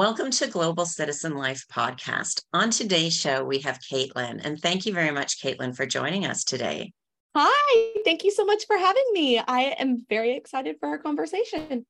Welcome to Global Citizen Life podcast. On today's show, we have Kaitlin, and thank you very much, Kaitlin, for joining us today. Hi, thank you so much for having me. I am very excited for our conversation.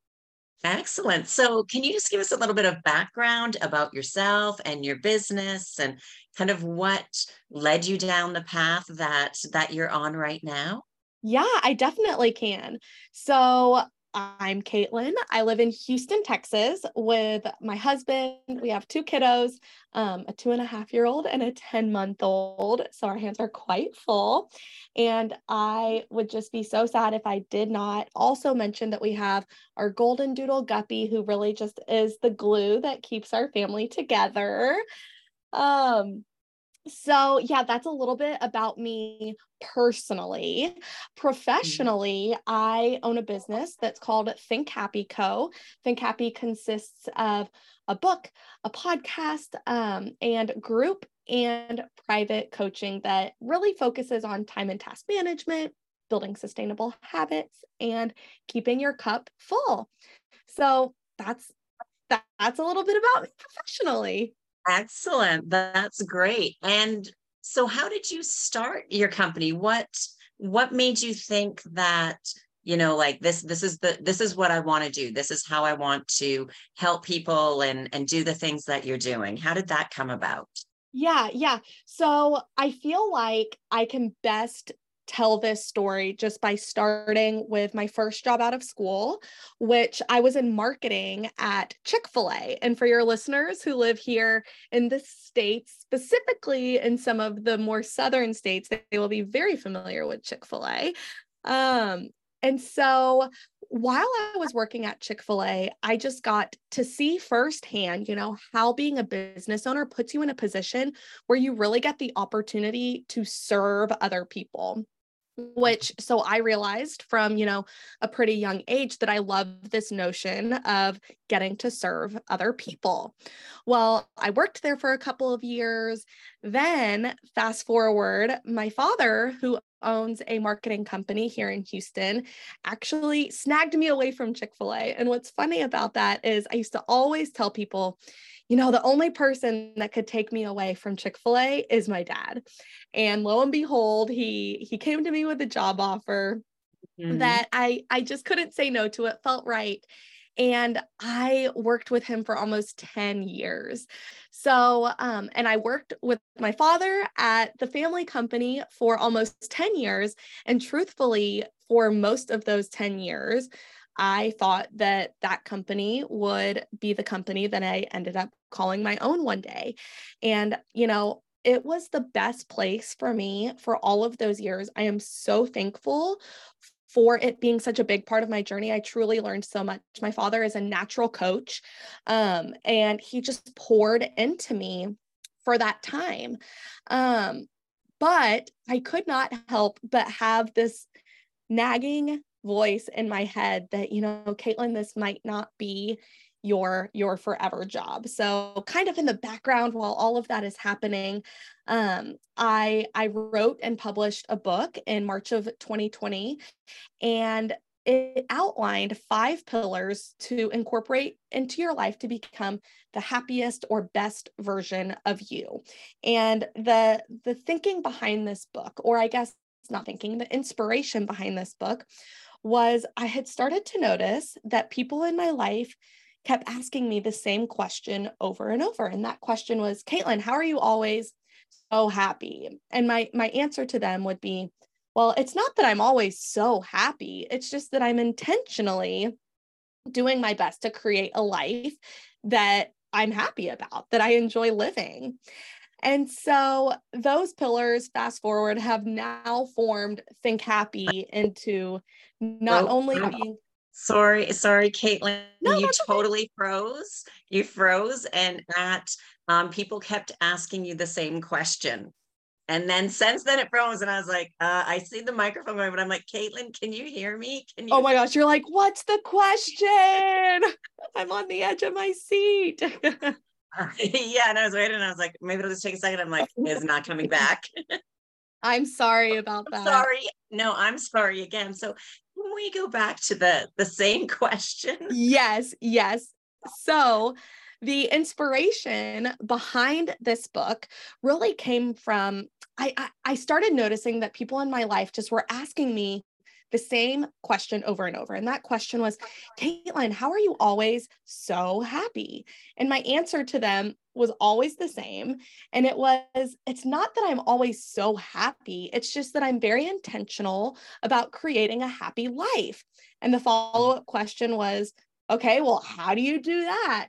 Excellent. So, can you just give us a little bit of background about yourself and your business and kind of what led you down the path that that you're on right now? Yeah, I definitely can. So, I'm Kaitlin. I live in Houston, Texas with my husband. We have two kiddos, um, a two and a half year old and a 10 month old. So our hands are quite full. And I would just be so sad if I did not also mention that we have our golden doodle guppy, who really just is the glue that keeps our family together. Um, so, yeah, that's a little bit about me personally. Mm-hmm. Professionally, mm-hmm. I own a business that's called Think Happy Co. Think Happy consists of a book, a podcast, um, and group and private coaching that really focuses on time and task management, building sustainable habits, and keeping your cup full. So, that's that's a little bit about me professionally. Excellent. That's great. And so how did you start your company? What what made you think that you know like this this is the this is what I want to do. This is how I want to help people and and do the things that you're doing. How did that come about? Yeah, yeah. So I feel like I can best tell this story just by starting with my first job out of school, which I was in marketing at Chick fil A. And for your listeners who live here in the States, specifically in some of the more southern states, they will be very familiar with Chick fil A. Um, and so while I was working at Chick fil A, I just got to see firsthand, you know, how being a business owner puts you in a position where you really get the opportunity to serve other people which so i realized from you know a pretty young age that i love this notion of getting to serve other people. Well i worked there for a couple of years. Then fast forward my father who owns a marketing company here in Houston actually snagged me away from Chick-fil-A. And what's funny about that is I used to always tell people you know, the only person that could take me away from Chick-fil-A is my dad. And lo and behold, he he came to me with a job offer mm-hmm. that I I just couldn't say no to. It felt right. And I worked with him for almost 10 years. So, um, and I worked with my father at the family company for almost 10 years. And truthfully, for most of those 10 years, I thought that that company would be the company that I ended up calling my own one day. And, you know, it was the best place for me for all of those years. I am so thankful for it being such a big part of my journey. I truly learned so much. My father is a natural coach, um, and he just poured into me for that time. Um, but I could not help but have this nagging voice in my head that, you know, Kaitlin, this might not be your your forever job. So kind of in the background while all of that is happening um, i i wrote and published a book in march of 2020 and it outlined five pillars to incorporate into your life to become the happiest or best version of you. And the the thinking behind this book or i guess not thinking the inspiration behind this book was I had started to notice that people in my life kept asking me the same question over and over. And that question was, Kaitlin, how are you always so happy? And my my answer to them would be, well, it's not that I'm always so happy. It's just that I'm intentionally doing my best to create a life that I'm happy about, that I enjoy living. And so those pillars, fast forward, have now formed Think Happy into not only being sorry sorry kaitlin no, you totally okay. froze you froze and that um, people kept asking you the same question and then since then it froze and i was like uh, i see the microphone going but i'm like kaitlin can you hear me can you oh my gosh you're like what's the question i'm on the edge of my seat yeah and i was waiting and i was like maybe it'll just take a second i'm like it's not coming back I'm sorry about that. Sorry. No, I'm sorry again. So we go back to the the same question? Yes, yes. So the inspiration behind this book really came from I, I, I started noticing that people in my life just were asking me the same question over and over. And that question was, Kaitlin, how are you always so happy? And my answer to them was always the same. And it was, it's not that I'm always so happy, it's just that I'm very intentional about creating a happy life. And the follow up question was, okay, well, how do you do that?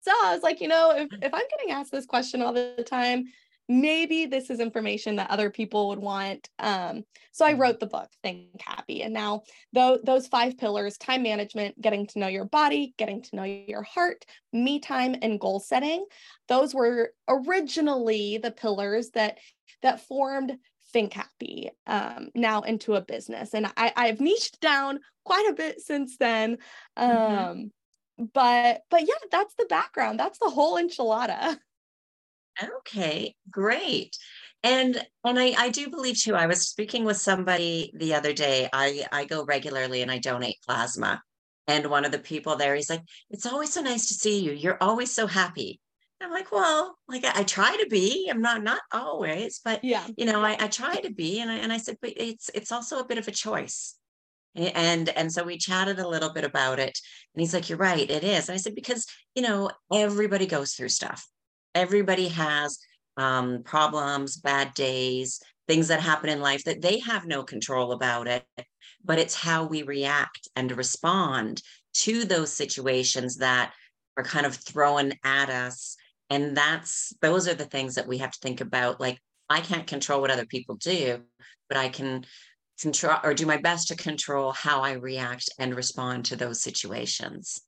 So I was like, you know, if, if I'm getting asked this question all the time, maybe this is information that other people would want. Um, so I mm-hmm. wrote the book, Think Happy. And now th- those five pillars time management, getting to know your body, getting to know your heart, me time, and goal setting those were originally the pillars that that formed Think Happy um, now into a business. And I, I've niched down quite a bit since then. Mm-hmm. Um, mm-hmm. But but yeah, that's the background. That's the whole enchilada. Okay, great. And and I, I do believe too, I was speaking with somebody the other day. I, I go regularly and I donate plasma. And one of the people there, he's like, It's always so nice to see you. You're always so happy. I'm like, well, like I, I, try to be. I'm not not always, but yeah, you know, I, I try to be. And I and I said, but it's it's also a bit of a choice. And and so we chatted a little bit about it. And he's like, You're right, it is. And I said, because you know, everybody goes through stuff everybody has um, problems, bad days, things that happen in life that they have no control about it. But it's how we react and respond to those situations that are kind of thrown at us. And that's those are the things that we have to think about. Like, I can't control what other people do, but I can control or do my best to control how I react and respond to those situations.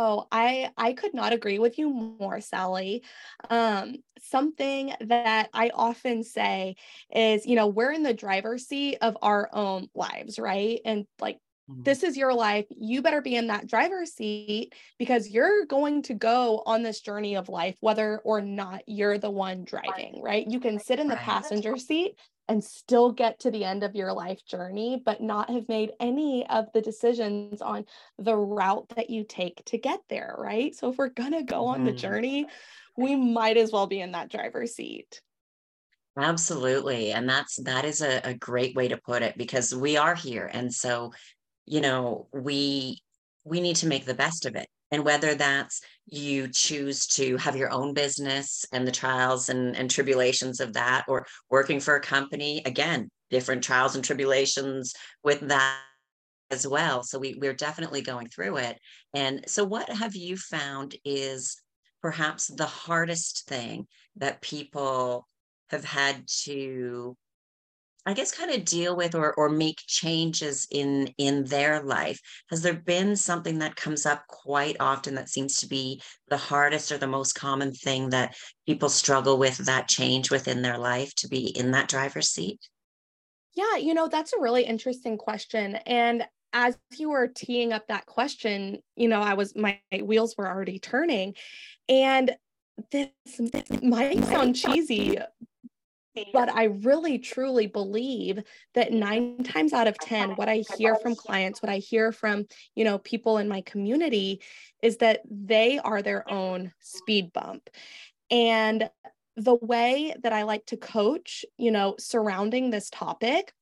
Oh, I I could not agree with you more, Sally. Um, something that I often say is, you know, we're in the driver's seat of our own lives, right? And like mm-hmm. this is your life. You better be in that driver's seat because you're going to go on this journey of life, whether or not you're the one driving, right? You can sit in the passenger seat and still get to the end of your life journey, but not have made any of the decisions on the route that you take to get there, right? So if we're going to go on the mm-hmm. journey, we might as well be in that driver's seat. Absolutely. And that's that is a, a great way to put it because we are here. And so, you know, we we need to make the best of it. And whether that's you choose to have your own business and the trials and, and tribulations of that, or working for a company, again, different trials and tribulations with that as well. So we, we're definitely going through it. And so, what have you found is perhaps the hardest thing that people have had to I guess kind of deal with or or make changes in in their life? Has there been something that comes up quite often that seems to be the hardest or the most common thing that people struggle with that change within their life to be in that driver's seat? Yeah, you know, that's a really interesting question. And as you were teeing up that question, you know, I was my wheels were already turning. And this, this might sound cheesy, but I really truly believe that nine times out of 10, what I hear from clients, what I hear from, you know, people in my community is that they are their own speed bump. And the way that I like to coach, you know, surrounding this topic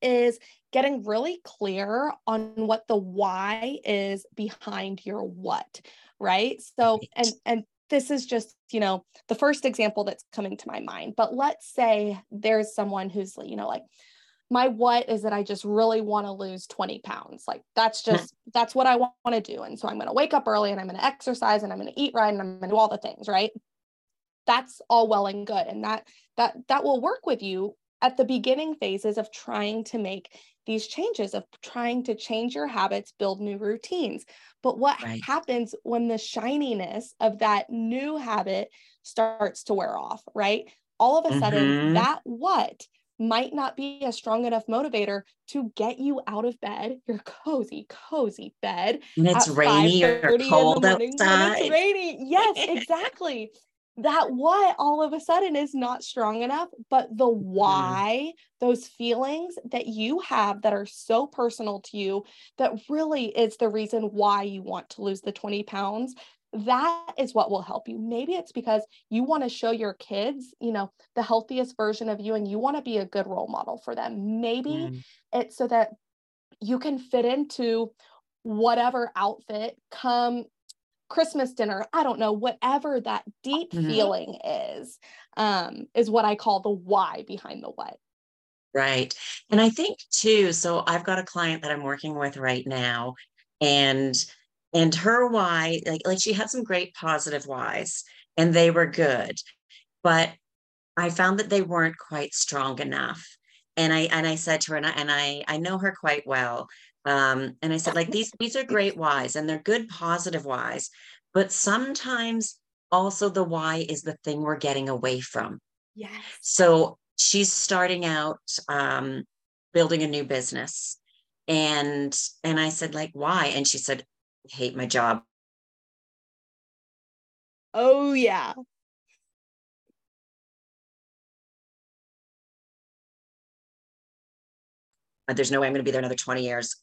is getting really clear on what the why is behind your what right? So and and this is just you know the first example that's coming to my mind but let's say there's someone who's you know like my what is that i just really want to lose 20 pounds like that's hmm. just that's what i want to do and so i'm going to wake up early and i'm going to exercise and i'm going to eat right and i'm going to do all the things right? That's all well and good and that that that will work with you at the beginning phases of trying to make these changes of trying to change your habits build new routines but what right. happens when the shininess of that new habit starts to wear off, right? All of a sudden, mm-hmm. that what might not be a strong enough motivator to get you out of bed, your cozy, cozy bed. And it's rainy or cold outside. It's rainy. Yes, exactly that what all of a sudden is not strong enough, but the mm-hmm. why, mm. those feelings that you have that are so personal to you, that really is the reason why you want to lose the 20 pounds. that is what will help you. Maybe it's because you want to show your kids, you know, the healthiest version of you and you want to be a good role model for them. Maybe mm. it's so that you can fit into whatever outfit come Christmas dinner. I don't know, whatever that deep mm-hmm. feeling is, um, is what I call the why behind the what. Right. And I think too, so I've got a client that I'm working with right now, and and her why like like she had some great positive whys and they were good but i found that they weren't quite strong enough and i and i said to her and i and i, I know her quite well um, and i said like these these are great whys and they're good positive whys but sometimes also the why is the thing we're getting away from yes so she's starting out um, building a new business and and i said like why and she said hate my job. Oh, yeah. There's no way I'm going to be there another 20 years,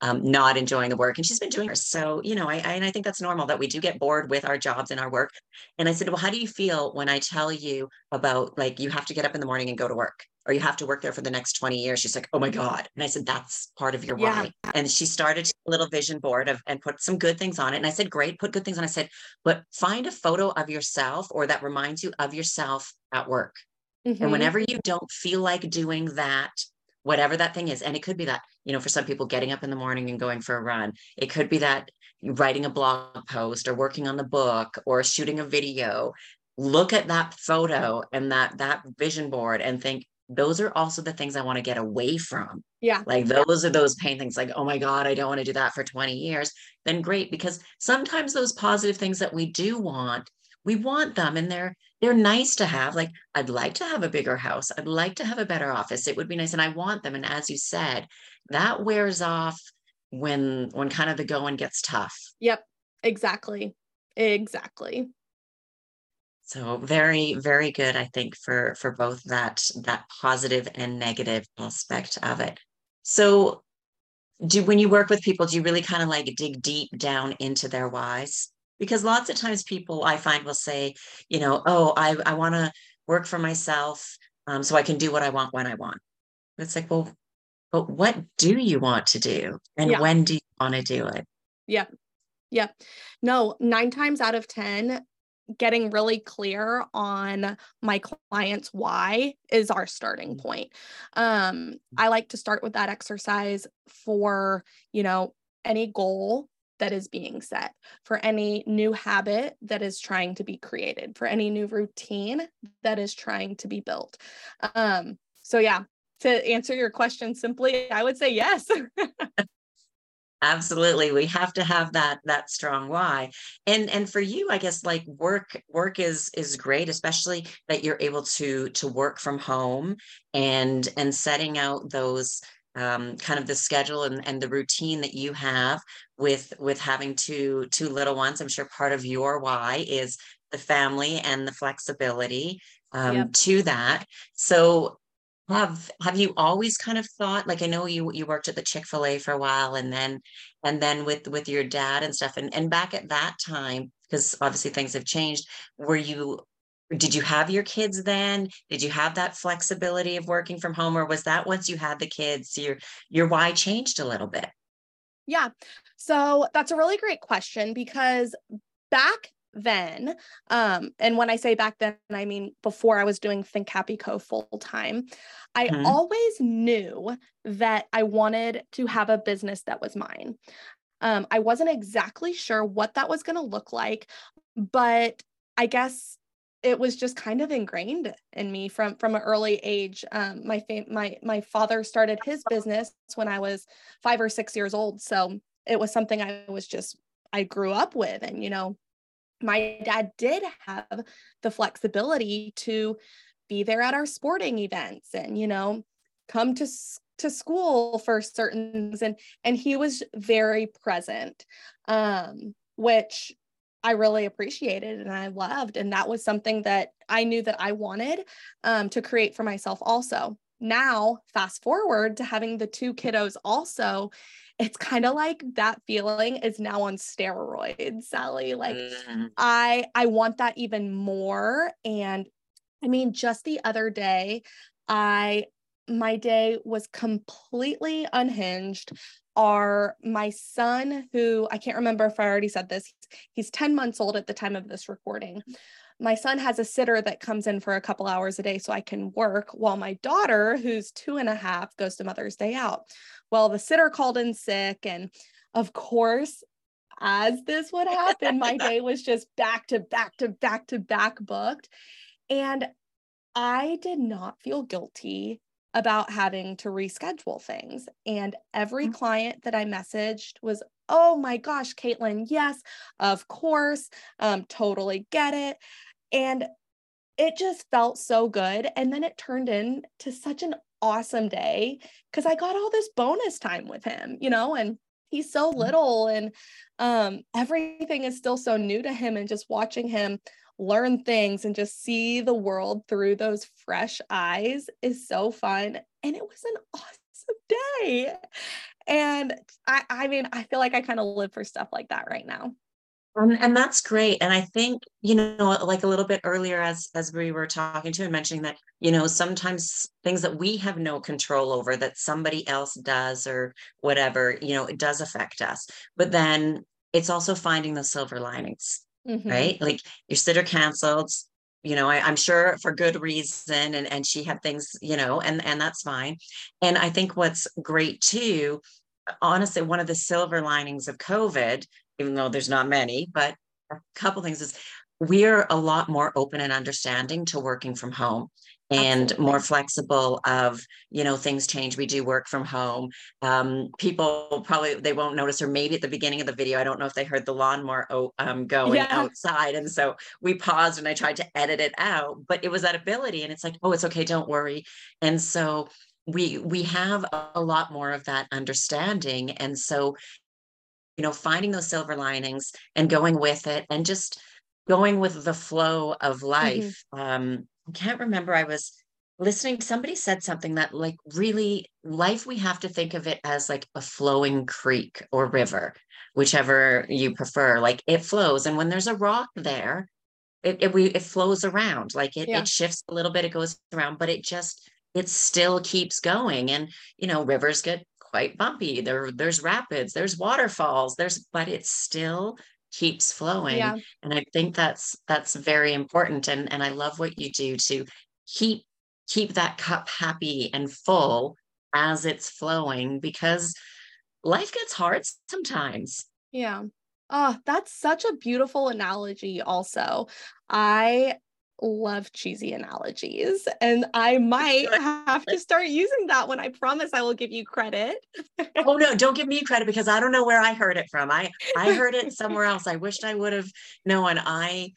um, not enjoying the work. And she's been doing her. So, you know, I, I, and I think that's normal that we do get bored with our jobs and our work. And I said, well, how do you feel when I tell you about like, you have to get up in the morning and go to work or you have to work there for the next 20 years? She's like, oh my God. And I said, that's part of your yeah. why. And she started a little vision board of, and put some good things on it. And I said, great, put good things on. I said, but find a photo of yourself or that reminds you of yourself at work. Mm-hmm. And whenever you don't feel like doing that, whatever that thing is. And it could be that, you know, for some people getting up in the morning and going for a run. It could be that writing a blog post or working on the book or shooting a video. Look at that photo and that that vision board and think those are also the things I want to get away from. Yeah. Like those are those pain things like, oh my God, I don't want to do that for 20 years. Then great. Because sometimes those positive things that we do want, we want them and they're they're nice to have. Like, I'd like to have a bigger house. I'd like to have a better office. It would be nice. And I want them. And as you said, that wears off when when kind of the going gets tough. Yep. Exactly. Exactly. So very, very good, I think, for for both that that positive and negative aspect of it. So do when you work with people, do you really kind of like dig deep down into their whys? Because lots of times people I find will say, you know, oh, I, I want to work for myself um, so I can do what I want when I want. It's like, well, but what do you want to do? And yeah. when do you want to do it? Yeah. Yeah. No, nine times out of 10, getting really clear on my client's why is our starting mm. point. Um, I like to start with that exercise for, you know, any goal that is being set, for any new habit that is trying to be created, for any new routine that is trying to be built. Um, so, yeah, to answer your question simply, I would say yes. absolutely we have to have that that strong why and and for you i guess like work work is is great especially that you're able to to work from home and and setting out those um, kind of the schedule and, and the routine that you have with with having two two little ones i'm sure part of your why is the family and the flexibility um, yep. to that so have have you always kind of thought like i know you you worked at the chick-fil-a for a while and then and then with with your dad and stuff and and back at that time because obviously things have changed were you did you have your kids then? Did you have that flexibility of working from home or was that once you had the kids your your why changed a little bit? Yeah. So that's a really great question because back then um and when i say back then i mean before i was doing think happy co full time i mm-hmm. always knew that i wanted to have a business that was mine. Um i wasn't exactly sure what that was going to look like but i guess it was just kind of ingrained in me from from an early age. Um, my fam- my my father started his business when I was five or six years old, so it was something I was just I grew up with, and you know, my dad did have the flexibility to be there at our sporting events, and you know, come to to school for certain things, and and he was very present, um, which I really appreciated and I loved. And that was something that I knew that I wanted um, to create for myself also. now, fast forward to having the two kiddos also, it's kind of like that feeling is now on steroids, Sally. Like mm-hmm. I I want that even more and I mean just the other day I my day was completely unhinged are my son who I can't remember if I already said this he's 10 months old at the time of this recording my son has a sitter that comes in for a couple hours a day so I can work while my daughter, who's two and a half, goes to Mother's Day out. Well, the sitter called in sick. And of course, as this would happen, my day was just back to back to back to back booked. And I did not feel guilty about having to reschedule things. And every mm-hmm. client that I messaged was, oh my gosh, Kaitlin, yes, of course, um, totally get it. And it just felt so good. And then it turned into such an awesome day because I got all this bonus time with him, you know, and he's so mm-hmm. little and um, everything is still so new to him. And just watching him learn things and just see the world through those fresh eyes is so fun. And it was an awesome day. And I, I mean, I feel like I kind of live for stuff like that right now. And, and that's great. And I think, you know, like a little bit earlier as as we were talking to and mentioning that, you know, sometimes things that we have no control over that somebody else does or whatever, you know, it does affect us. But then it's also finding the silver linings, mm-hmm. right? Like your sitter canceled, you know, I, am sure for good reason. And and she had things, you know, and and that's fine. And I think what's great too, honestly, one of the silver linings of COVID even though there's not many, but a couple things is we're a lot more open and understanding to working from home and Absolutely. more flexible of you know things change we do work from home um, people probably they won't notice or maybe at the beginning of the video i don't know if they heard the lawnmower um, going yeah. outside and so we paused and i tried to edit it out but it was that ability and it's like oh it's okay don't worry and so we we have a lot more of that understanding and so you know, finding those silver linings and going with it and just going with the flow of mm-hmm. life. Mm-hmm. Um, I can't remember. I was listening, somebody said something that, like, really, life, we have to think of it as like a flowing creek or river, whichever you prefer. Like, it flows. And when there's a rock there, it, it, we, it flows around, like it, yeah. it shifts a little bit, it goes around, but it just, it still keeps going. And, you know, rivers get quite bumpy. There, there's rapids, there's waterfalls, there's, but it still keeps flowing. Yeah. And I think that's that's very important. And and I love what you do to keep keep that cup happy and full as it's flowing because life gets hard sometimes. Yeah. Oh, that's such a beautiful analogy, also. I love cheesy analogies and I might have to start using that one. I promise I will give you credit. oh no, don't give me credit because I don't know where I heard it from. I I heard it somewhere else. I wished I would have known. I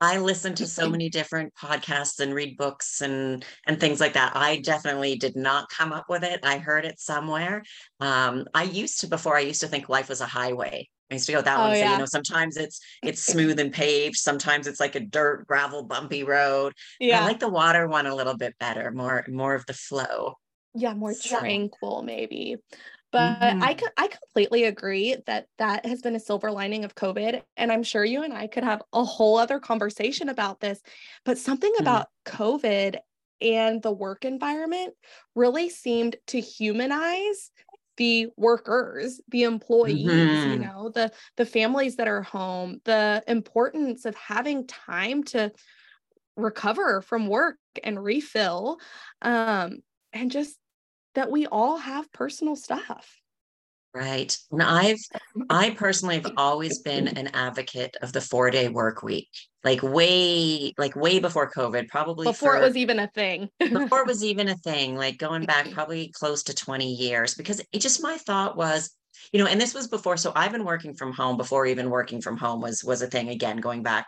I listen to so many different podcasts and read books and and things like that. I definitely did not come up with it. I heard it somewhere. Um, I used to before I used to think life was a highway I used to go that oh, one. Yeah. you know, sometimes it's it's smooth and paved. Sometimes it's like a dirt, gravel, bumpy road. Yeah, I like the water one a little bit better. More more of the flow. Yeah, more so. tranquil maybe. But mm-hmm. I I completely agree that that has been a silver lining of COVID, and I'm sure you and I could have a whole other conversation about this. But something mm-hmm. about COVID and the work environment really seemed to humanize the workers the employees mm-hmm. you know the the families that are home the importance of having time to recover from work and refill um and just that we all have personal stuff right. And i've i personally have always been an advocate of the four day work week like way like way before covid probably before for, it was even a thing. Before it was even a thing like going back probably close to 20 years because it just my thought was you know and this was before so i've been working from home before even working from home was was a thing again going back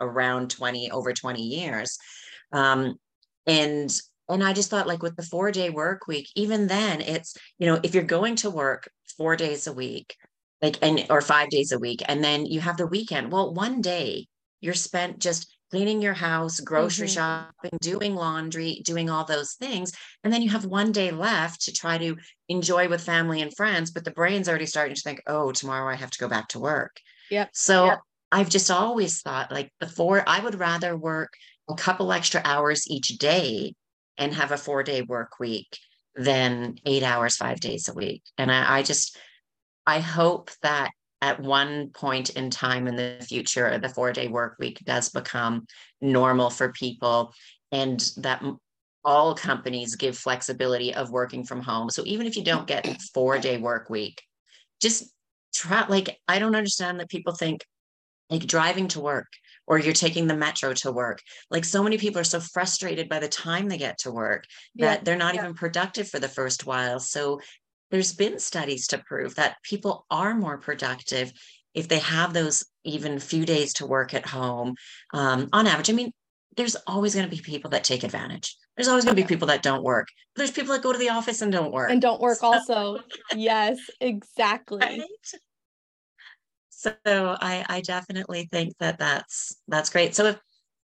around 20 over 20 years. Um and and i just thought like with the four day work week even then it's you know if you're going to work four days a week like and or five days a week and then you have the weekend well one day you're spent just cleaning your house, grocery Mhm. shopping, doing laundry, doing all those things. And then you have one day left to try to enjoy with family and friends, but the brain's already starting to think, oh, tomorrow I have to go back to work. Yep. So Yep. I've just always thought like before, I would rather work a couple extra hours each day and have a four day work week than eight hours, five days a week. And I, I just, I hope that at one point in time in the future, the four day work week does become normal for people and that all companies give flexibility of working from home. So even if you don't get four day work week, just try, like, I don't understand that people think like driving to work or you're taking the metro to work. Like so many people are so frustrated by the time they get to work Yeah, that they're not yeah. even productive for the first while. So there's been studies to prove that people are more productive if they have those even few days to work at home um, on average. I mean, there's always going to be people that take advantage. There's always going to be people that don't work. There's people that go to the office and don't work. And don't work So- also. Yes, exactly. right? So I I definitely think that that's that's great. So if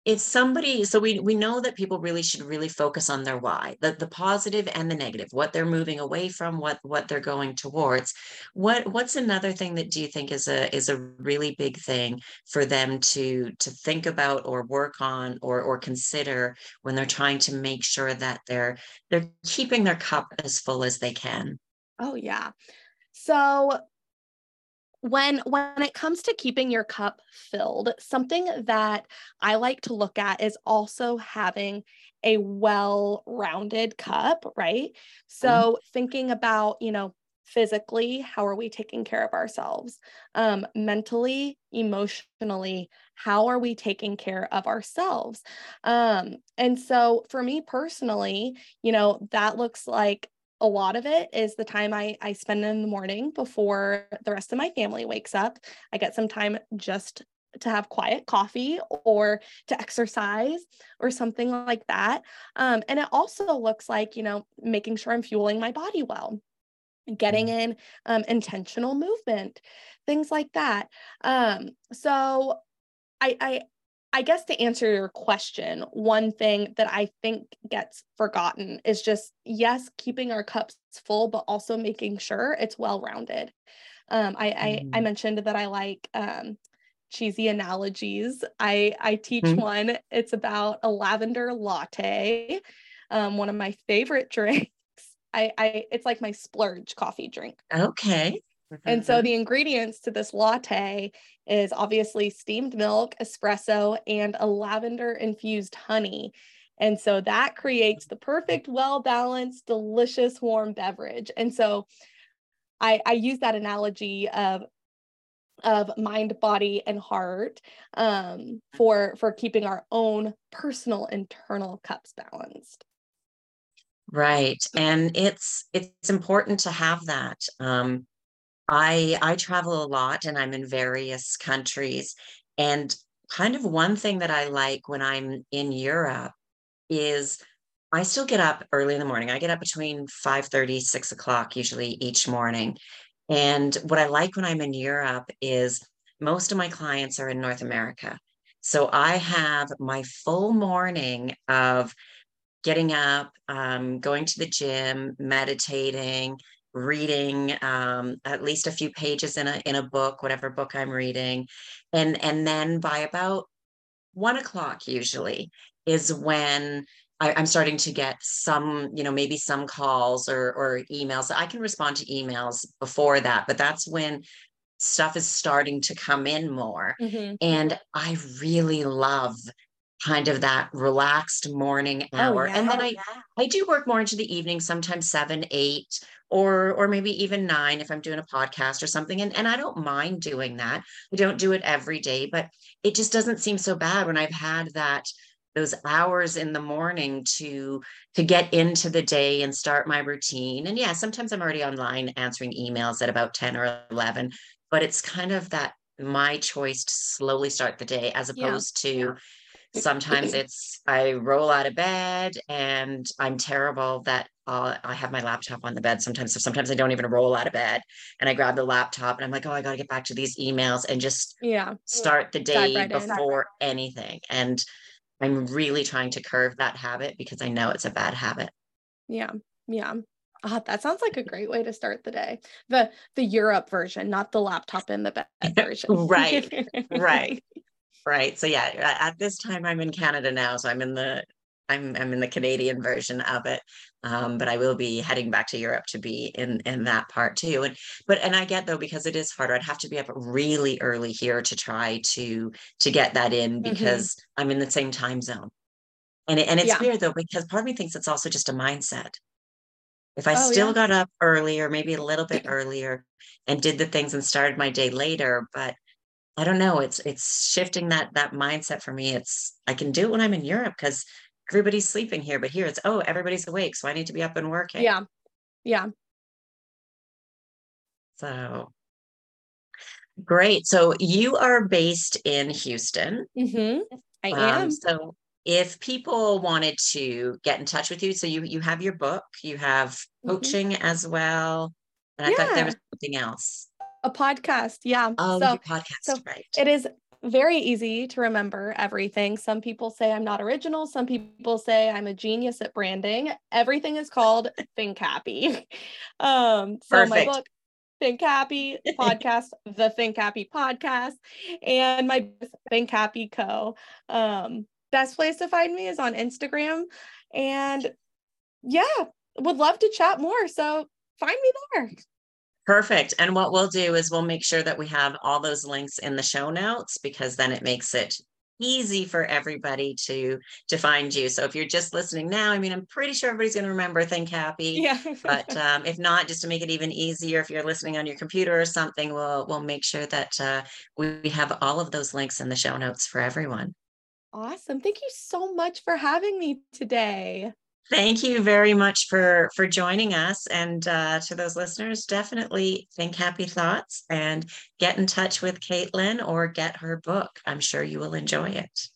if somebody so we we know that people really should really focus on their why, the the positive and the negative, what they're moving away from, what what they're going towards. What what's another thing that do you think is a is a really big thing for them to to think about or work on or or consider when they're trying to make sure that they're they're keeping their cup as full as they can? Oh yeah. So when when it comes to keeping your cup filled, something that I like to look at is also having a well-rounded cup, right? So thinking about, you know, physically, how are we taking care of ourselves? Um, mentally, emotionally, how are we taking care of ourselves? Um, and so for me personally, you know, that looks like a lot of it is the time I, I spend in the morning before the rest of my family wakes up. I get some time just to have quiet coffee or to exercise or something like that. Um, and it also looks like, you know, making sure I'm fueling my body well, getting in um, intentional movement, things like that. Um, so I, I, I guess to answer your question, one thing that I think gets forgotten is just yes, keeping our cups full, but also making sure it's well rounded. Um, I, I I Mhm. mentioned that I like um, cheesy analogies. I I teach Mhm. one. It's about a lavender latte, um, one of my favorite drinks. I I it's like my splurge coffee drink. Okay. And so Mhm. the ingredients to this latte is obviously steamed milk, espresso, and a lavender infused honey. And so that creates the perfect, well balanced, delicious, warm beverage. And so I, I use that analogy of of mind, body, and heart um, for for keeping our own personal internal cups balanced. Right. And it's it's important to have that. Um, I I travel a lot and I'm in various countries. And kind of one thing that I like when I'm in Europe is I still get up early in the morning. I get up between 5 30, 6 o'clock usually each morning. And what I like when I'm in Europe is most of my clients are in North America. So I have my full morning of getting up, um, going to the gym, meditating, reading um, at least a few pages in a in a book, whatever book I'm reading, and and then by about one o'clock usually is when I, I'm starting to get some, you know, maybe some calls or or emails. I can respond to emails before that, but that's when stuff is starting to come in more. Mhm. And I really love kind of that relaxed morning Oh, hour. And then oh, yeah. I I do work more into the evening, sometimes seven, eight, or or maybe even nine if I'm doing a podcast or something. And and I don't mind doing that. I don't do it every day, but it just doesn't seem so bad when I've had that those hours in the morning to to get into the day and start my routine. And yeah, sometimes I'm already online answering emails at about 10 or 11, but it's kind of that my choice to slowly start the day as Yeah. opposed to sometimes it's I roll out of bed and I'm terrible that I'll, I have my laptop on the bed sometimes. So sometimes I don't even roll out of bed and I grab the laptop and I'm like, oh, I got to get back to these emails and just yeah start the day right in. before anything. And I'm really trying to curve that habit because I know it's a bad habit. Yeah. Yeah. Ah, that sounds like a great way to start the day. The the Europe version, not the laptop in the bed version. right. Right. Right. So yeah, at this time I'm in Canada now. So I'm in the I'm I'm in the Canadian version of it. Um, but I will be heading back to Europe to be in in that part too. And but and I get though because it is harder. I'd have to be up really early here to try to to get that in Mm-hmm. because I'm in the same time zone. And it, and it's Yeah. weird though because part of me thinks it's also just a mindset. If I Oh, still yeah. got up earlier, maybe a little bit earlier, and did the things and started my day later, but I don't know. It's it's shifting that that mindset for me. It's I can do it when I'm in Europe because everybody's sleeping here, but here it's oh everybody's awake, so I need to be up and working. Yeah. Yeah. So great. So you are based in Houston. hmm I Um, am. so if people wanted to get in touch with you, so you you have your book, you have Mhm. coaching as well. And I thought there was something else. A podcast. Yeah. Oh, so podcast, so right. it is very easy to remember everything. Some people say I'm not original. Some people say I'm a genius at branding. Everything is called Think Happy. Um, so my book, Think Happy podcast, the Think Happy podcast, and my Think Happy Co. Um, best place to find me is on Instagram. And yeah, would love to chat more. So find me there. Perfect. And what we'll do is we'll make sure that we have all those links in the show notes because then it makes it easy for everybody to to find you. So if you're just listening now, I mean, I'm pretty sure everybody's going to remember Think Happy. Yeah. But um, if not, just to make it even easier, if you're listening on your computer or something, we'll we'll make sure that uh, we we have all of those links in the show notes for everyone. Awesome. Thank you so much for having me today. Thank you very much for for joining us, and uh, to those listeners, definitely think happy thoughts and get in touch with Kaitlin or get her book. I'm sure you will enjoy it.